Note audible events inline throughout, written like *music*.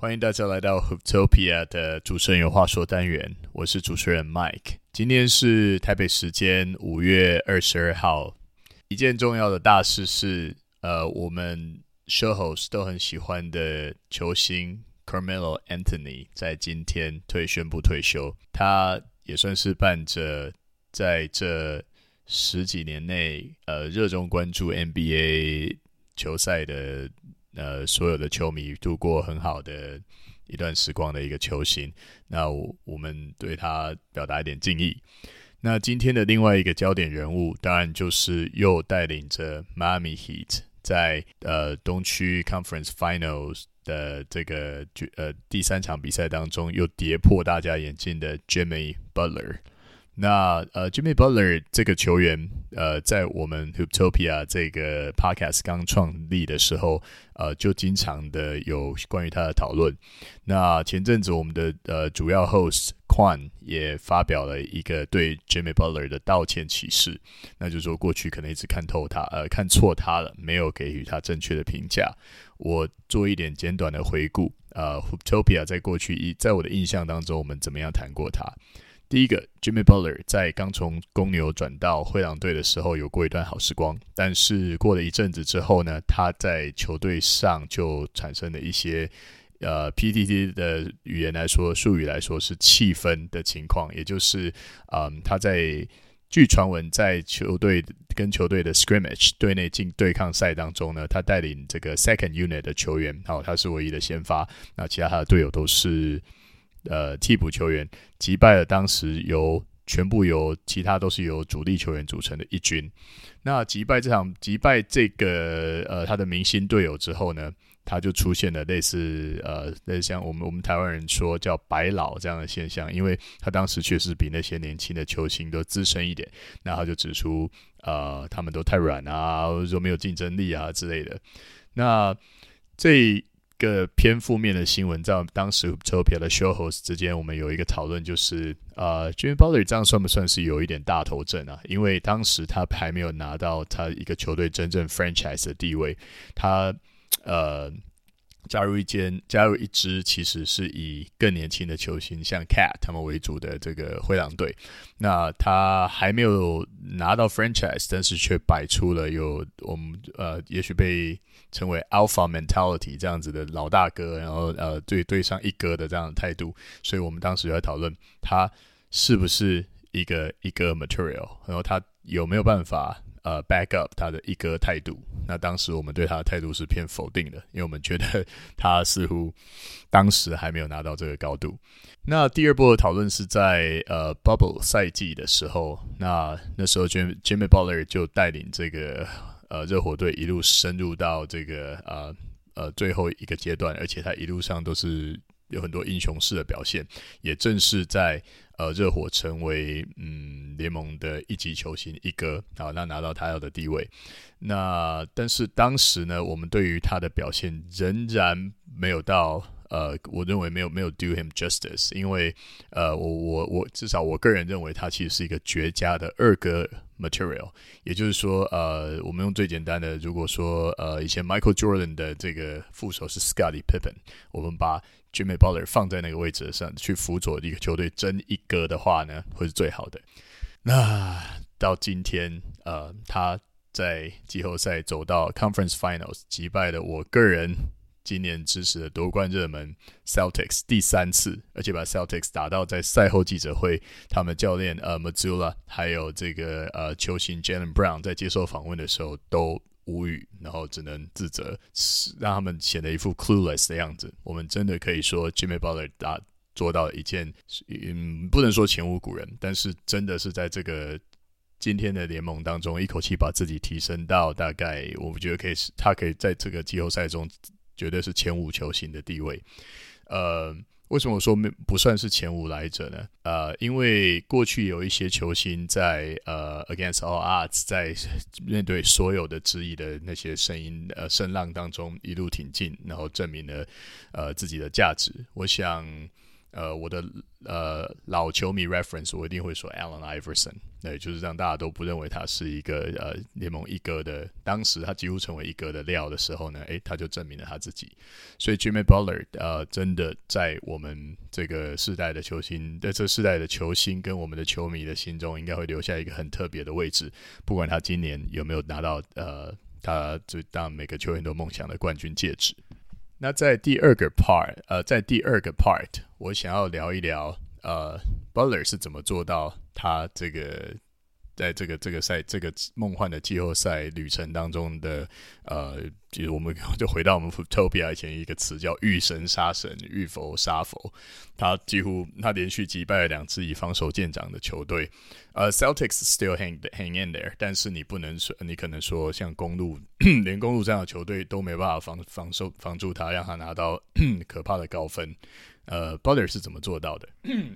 欢迎大家来到 Hooptopia 的主持人有话说单元，我是主持人 Mike。今天是台北时间五月二十二号，一件重要的大事是，呃，我们 show host 都很喜欢的球星 Carmelo Anthony 在今天退宣布退休。他也算是伴着在这十几年内，呃，热衷关注 NBA 球赛的。呃，所有的球迷度过很好的一段时光的一个球星，那我，们对他表达一点敬意。那今天的另外一个焦点人物，当然就是又带领着 Miami Heat 在呃东区 Conference Finals 的这个呃第三场比赛当中又跌破大家眼镜的 Jimmy Butler。那呃，Jimmy Butler 这个球员，呃，在我们 Hooptopia 这个 Podcast 刚创立的时候，呃，就经常的有关于他的讨论。那前阵子我们的呃主要 Host Quan 也发表了一个对 Jimmy Butler 的道歉启事，那就是说过去可能一直看透他，呃，看错他了，没有给予他正确的评价。我做一点简短的回顾，呃，Hooptopia 在过去一在我的印象当中，我们怎么样谈过他？第一个，Jimmy Butler 在刚从公牛转到灰狼队的时候，有过一段好时光。但是过了一阵子之后呢，他在球队上就产生了一些，呃，PTT 的语言来说，术语来说是气氛的情况。也就是，嗯，他在据传闻在球队跟球队的 scrimmage 队内进对抗赛当中呢，他带领这个 second unit 的球员，好，他是唯一的先发，那其他他的队友都是。呃，替补球员击败了当时由全部由其他都是由主力球员组成的一军。那击败这场击败这个呃他的明星队友之后呢，他就出现了类似呃类似像我们我们台湾人说叫白老这样的现象，因为他当时确实比那些年轻的球星都资深一点。那他就指出呃他们都太软啊，或者说没有竞争力啊之类的。那这。个偏负面的新闻，在当时周杰的 show host 之间，我们有一个讨论，就是呃，Jimmy Butler 这样算不算是有一点大头症啊？因为当时他还没有拿到他一个球队真正 franchise 的地位，他呃加入一间加入一支其实是以更年轻的球星像 Cat 他们为主的这个灰狼队，那他还没有拿到 franchise，但是却摆出了有我们呃，也许被。称为 alpha mentality 这样子的老大哥，然后呃对对上一哥的这样的态度，所以我们当时就在讨论他是不是一个一哥 material，然后他有没有办法呃 back up 他的一哥态度。那当时我们对他的态度是偏否定的，因为我们觉得他似乎当时还没有拿到这个高度。那第二波的讨论是在呃 bubble 赛季的时候，那那时候 Jim Jimmy Butler 就带领这个。呃，热火队一路深入到这个呃呃最后一个阶段，而且他一路上都是有很多英雄式的表现，也正是在呃热火成为嗯联盟的一级球星一哥，好，那拿到他要的地位。那但是当时呢，我们对于他的表现仍然没有到。呃，我认为没有没有 do him justice，因为呃，我我我至少我个人认为他其实是一个绝佳的二哥 material，也就是说，呃，我们用最简单的，如果说呃以前 Michael Jordan 的这个副手是 Scottie Pippen，我们把 Jimmy Butler 放在那个位置上去辅佐一个球队争一个的话呢，会是最好的。那到今天，呃，他在季后赛走到 Conference Finals，击败了我个人。今年支持的夺冠热门 Celtics 第三次，而且把 Celtics 打到在赛后记者会，他们教练呃 Mazzula 还有这个呃球星 Jalen Brown 在接受访问的时候都无语，然后只能自责，让他们显得一副 clueless 的样子。我们真的可以说 Jimmy Butler 打做到一件，嗯，不能说前无古人，但是真的是在这个今天的联盟当中，一口气把自己提升到大概，我觉得可以是他可以在这个季后赛中。绝对是前五球星的地位，呃，为什么我说没不算是前五来者呢？呃，因为过去有一些球星在呃 against all odds，在面对所有的质疑的那些声音呃声浪当中一路挺进，然后证明了呃自己的价值。我想呃，我的呃老球迷 reference，我一定会说 Allen Iverson，对，就是让大家都不认为他是一个呃联盟一哥的，当时他几乎成为一哥的料的时候呢，诶，他就证明了他自己。所以 Jimmy Butler，呃，真的在我们这个世代的球星，在这世代的球星跟我们的球迷的心中，应该会留下一个很特别的位置。不管他今年有没有拿到呃，他最当每个球员都梦想的冠军戒指。那在第二个 part，呃，在第二个 part，我想要聊一聊，呃，Butler 是怎么做到他这个。在这个这个赛这个梦幻的季后赛旅程当中的，呃，就是我们就回到我们 Topia 以前一个词叫遇神杀神，遇佛杀佛。他几乎他连续击败了两支以防守见长的球队，呃，Celtics still hang hang in there，但是你不能说，你可能说像公路，连公路这样的球队都没办法防防守防住他，让他拿到 *clears throat* 可怕的高分。呃，Butler 是怎么做到的？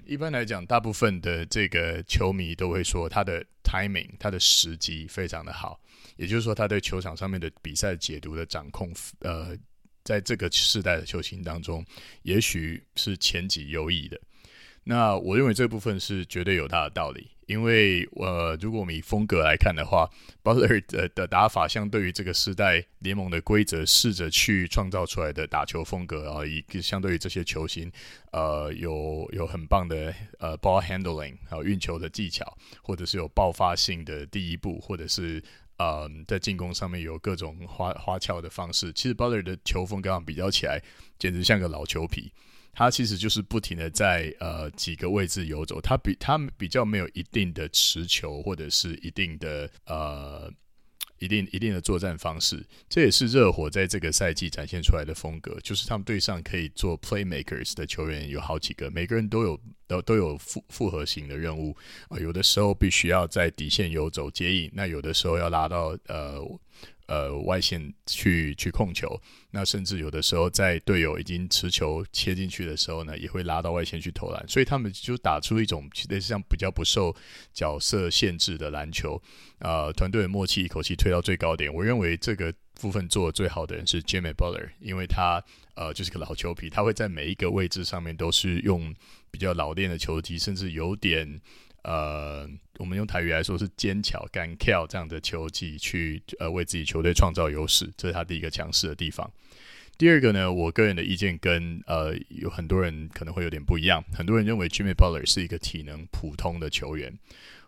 一般来讲，大部分的这个球迷都会说他的 timing，他的时机非常的好，也就是说他对球场上面的比赛解读的掌控，呃，在这个世代的球星当中，也许是前几优异的。那我认为这部分是绝对有它的道理。因为呃，如果我们以风格来看的话，Butler 的的打法相对于这个时代联盟的规则试着去创造出来的打球风格啊，以相对于这些球星，呃，有有很棒的呃 ball handling 还有运球的技巧，或者是有爆发性的第一步，或者是呃在进攻上面有各种花花俏的方式。其实 Butler 的球风跟他们比较起来，简直像个老球皮。他其实就是不停的在呃几个位置游走，他比他比较没有一定的持球或者是一定的呃一定一定的作战方式，这也是热火在这个赛季展现出来的风格，就是他们队上可以做 playmakers 的球员有好几个，每个人都有都都有复复合型的任务啊、有的时候必须要在底线游走接应，那有的时候要拉到呃。呃，外线去去控球，那甚至有的时候在队友已经持球切进去的时候呢，也会拉到外线去投篮，所以他们就打出一种类似像比较不受角色限制的篮球。呃，团队的默契一口气推到最高点。我认为这个部分做的最好的人是 Jimmy Butler，因为他呃就是个老球皮，他会在每一个位置上面都是用比较老练的球技，甚至有点。呃，我们用台语来说是尖巧、敢跳这样的球技去呃为自己球队创造优势，这是他第一个强势的地方。第二个呢，我个人的意见跟呃有很多人可能会有点不一样。很多人认为 Jimmy Butler 是一个体能普通的球员。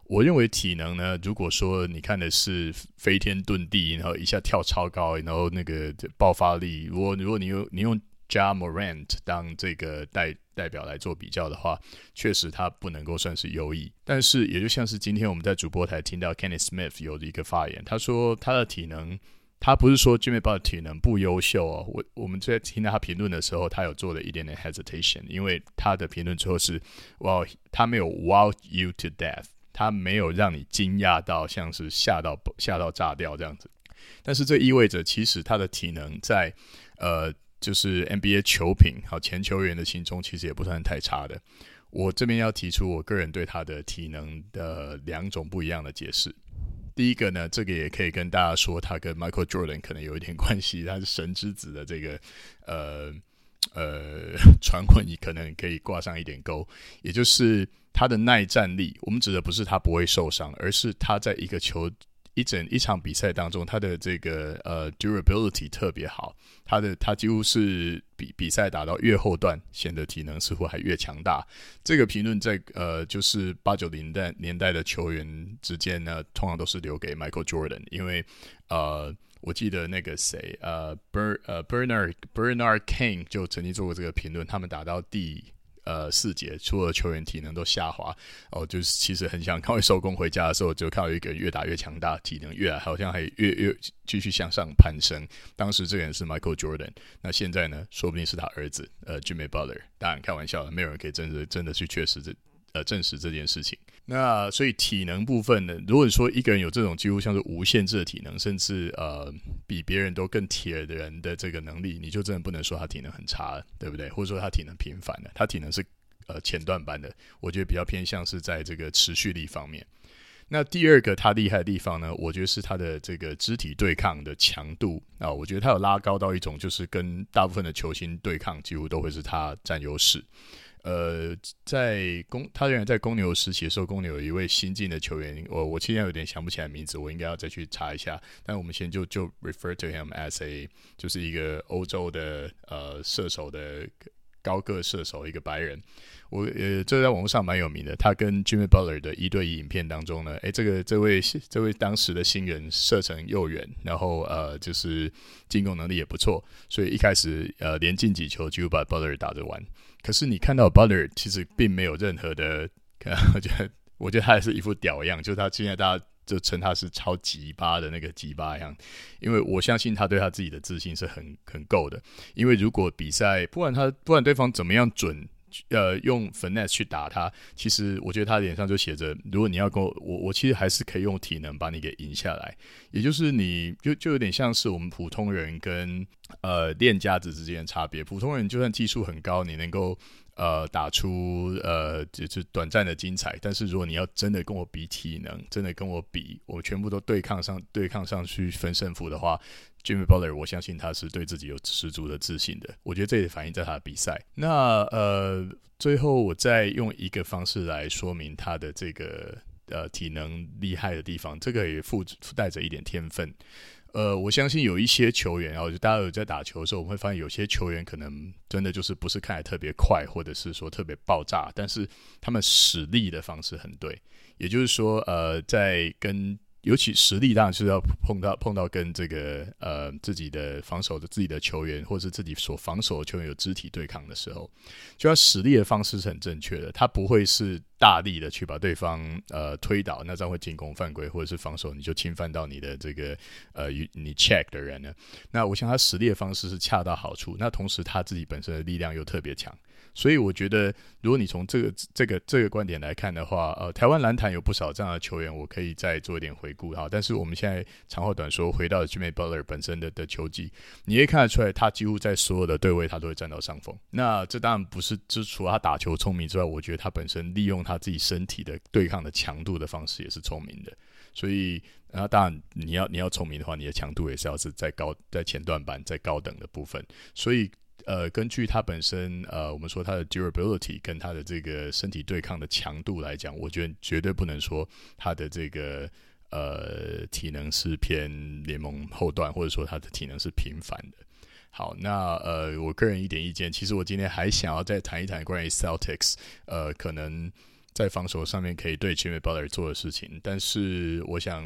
我认为体能呢，如果说你看的是飞天遁地，然后一下跳超高，然后那个爆发力，如果如果你用你用 Ja Morant 当这个代代表来做比较的话，确实他不能够算是优异。但是也就像是今天我们在主播台听到 Kenny Smith 有的一个发言，他说他的体能，他不是说 Jimmy b u t 体能不优秀哦。我我们在听到他评论的时候，他有做了一点点 hesitation，因为他的评论最后是哇，他没有 wow you to death，他没有让你惊讶到像是吓到吓到炸掉这样子。但是这意味着其实他的体能在呃。就是 NBA 球评好前球员的心中，其实也不算太差的。我这边要提出我个人对他的体能的两种不一样的解释。第一个呢，这个也可以跟大家说，他跟 Michael Jordan 可能有一点关系，他是神之子的这个呃呃传闻，你可能可以挂上一点钩。也就是他的耐战力，我们指的不是他不会受伤，而是他在一个球。一整一场比赛当中，他的这个呃 durability 特别好，他的他几乎是比比赛打到越后段，显得体能似乎还越强大。这个评论在呃就是八九零代年代的球员之间呢，通常都是留给 Michael Jordan，因为呃我记得那个谁呃 Ber 呃 Bernard Bernard King 就曾经做过这个评论，他们打到第。呃，四节除了球员体能都下滑，哦，就是其实很想看，会收工回家的时候，就看到一个越打越强大，体能越来好像还越越继续向上攀升。当时这个人是 Michael Jordan，那现在呢，说不定是他儿子，呃，Jimmy Butler。当然开玩笑的，没有人可以真的真的去确实这。呃，证实这件事情。那所以体能部分呢，如果说一个人有这种几乎像是无限制的体能，甚至呃比别人都更铁的人的这个能力，你就真的不能说他体能很差，对不对？或者说他体能平凡的，他体能是呃前段班的。我觉得比较偏向是在这个持续力方面。那第二个他厉害的地方呢，我觉得是他的这个肢体对抗的强度啊，我觉得他有拉高到一种就是跟大部分的球星对抗几乎都会是他占优势。呃，在公他原来在公牛时期的时候，公牛有一位新进的球员，我我现在有点想不起来名字，我应该要再去查一下。但我们先就就 refer to him as a 就是一个欧洲的呃射手的高个射手，一个白人。我呃，这在网络上蛮有名的。他跟 Jimmy Butler 的一对一影片当中呢，诶，这个这位这位当时的新人射程又远，然后呃，就是进攻能力也不错，所以一开始呃连进几球就把 Butler 打着玩。可是你看到 Butler 其实并没有任何的，*laughs* 我觉得我觉得他还是一副屌样，就是他现在大家就称他是超级巴的那个鸡巴样，因为我相信他对他自己的自信是很很够的。因为如果比赛不管他不管对方怎么样准。呃，用 finesse 去打他，其实我觉得他脸上就写着：如果你要跟我，我我其实还是可以用体能把你给赢下来。也就是你就就有点像是我们普通人跟呃练家子之间的差别。普通人就算技术很高，你能够呃打出呃就是短暂的精彩，但是如果你要真的跟我比体能，真的跟我比，我全部都对抗上对抗上去分胜负的话。Jimmy Butler，我相信他是对自己有十足的自信的。我觉得这也反映在他的比赛。那呃，最后我再用一个方式来说明他的这个呃体能厉害的地方，这个也附附带着一点天分。呃，我相信有一些球员，然后就大家有在打球的时候，我们会发现有些球员可能真的就是不是看来特别快，或者是说特别爆炸，但是他们使力的方式很对。也就是说，呃，在跟尤其实力当然是要碰到碰到跟这个呃自己的防守的自己的球员，或是自己所防守的球员有肢体对抗的时候，就要实力的方式是很正确的，他不会是大力的去把对方呃推倒，那这样会进攻犯规，或者是防守你就侵犯到你的这个呃你 check 的人呢。那我想他实力的方式是恰到好处，那同时他自己本身的力量又特别强。所以我觉得，如果你从这个这个这个观点来看的话，呃，台湾篮坛有不少这样的球员，我可以再做一点回顾哈。但是我们现在长话短说，回到 Jimmy Butler 本身的的球技，你可以看得出来，他几乎在所有的对位他都会占到上风。那这当然不是，就除了他打球聪明之外，我觉得他本身利用他自己身体的对抗的强度的方式也是聪明的。所以，然后当然你要你要聪明的话，你的强度也是要是在高在前段板在高等的部分。所以。呃，根据他本身，呃，我们说他的 durability 跟他的这个身体对抗的强度来讲，我觉得绝对不能说他的这个呃体能是偏联盟后段，或者说他的体能是平凡的。好，那呃，我个人一点意见，其实我今天还想要再谈一谈关于 Celtics，呃，可能在防守上面可以对 Jimmy Butler 做的事情，但是我想。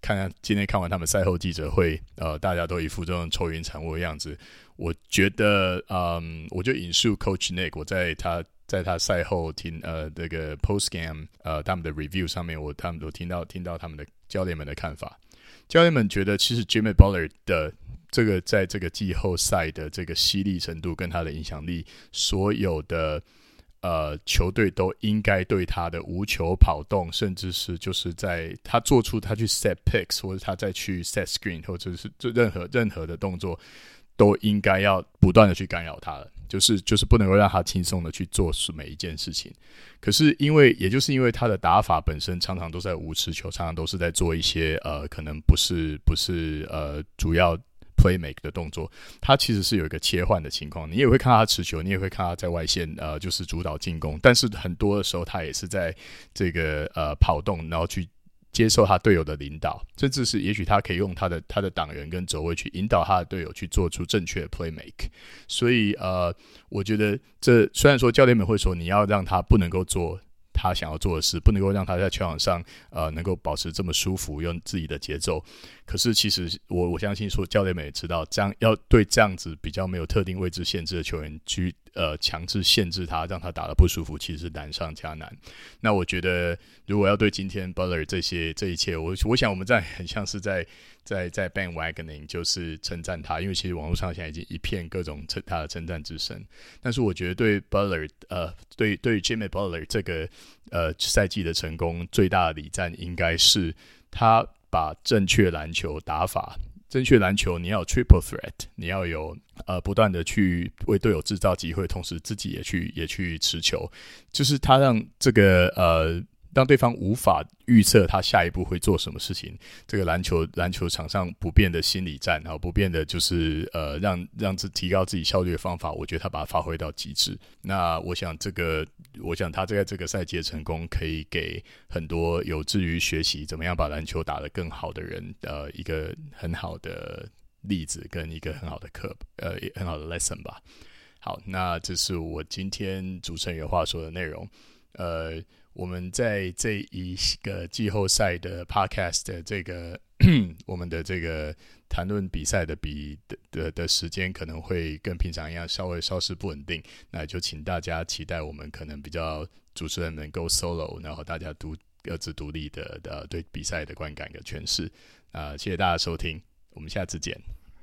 看看今天看完他们赛后记者会，呃，大家都一副这种愁云惨雾的样子。我觉得，嗯，我就引述 Coach Nick，我在他在他赛后听呃这个 Post Game 呃他们的 Review 上面，我他们都听到听到他们的教练们的看法。教练们觉得，其实 Jimmy Butler 的这个在这个季后赛的这个犀利程度跟他的影响力，所有的。呃，球队都应该对他的无球跑动，甚至是就是在他做出他去 set picks，或者他再去 set screen，或者是做任何任何的动作，都应该要不断的去干扰他了。就是就是不能够让他轻松的去做每一件事情。可是因为，也就是因为他的打法本身常常都在无持球，常常都是在做一些呃，可能不是不是呃主要。Play make 的动作，他其实是有一个切换的情况，你也会看他持球，你也会看他在外线，呃，就是主导进攻。但是很多的时候，他也是在这个呃跑动，然后去接受他队友的领导，甚至是也许他可以用他的他的挡人跟走位去引导他的队友去做出正确的 play make。所以呃，我觉得这虽然说教练们会说你要让他不能够做。他想要做的事，不能够让他在球场上，呃，能够保持这么舒服，用自己的节奏。可是，其实我我相信说，教练们也知道，这样要对这样子比较没有特定位置限制的球员去。呃，强制限制他，让他打得不舒服，其实是难上加难。那我觉得，如果要对今天 Butler 这些这一切，我我想我们在很像是在在在 bandwagoning，就是称赞他，因为其实网络上现在已经一片各种称他的称赞之声。但是我觉得对 Butler，呃，对对 Jimmy Butler 这个呃赛季的成功，最大的礼赞应该是他把正确篮球打法。正确篮球，你要有 triple threat，你要有呃不断的去为队友制造机会，同时自己也去也去持球，就是他让这个呃当对方无法预测他下一步会做什么事情，这个篮球篮球场上不变的心理战，然后不变的就是呃让让自提高自己效率的方法，我觉得他把它发挥到极致。那我想这个，我想他在这个赛季的成功，可以给很多有志于学习怎么样把篮球打得更好的人，呃，一个很好的例子跟一个很好的课，呃，很好的 lesson 吧。好，那这是我今天主持人有话说的内容，呃。我们在这一个季后赛的 podcast 的这个 *clears throat* 我们的这个谈论比赛的比的的的时间可能会跟平常一样稍微稍事不稳定，那就请大家期待我们可能比较主持人能够 solo，然后大家独各自独立的的对比赛的观感的诠释啊，谢谢大家收听，我们下次见。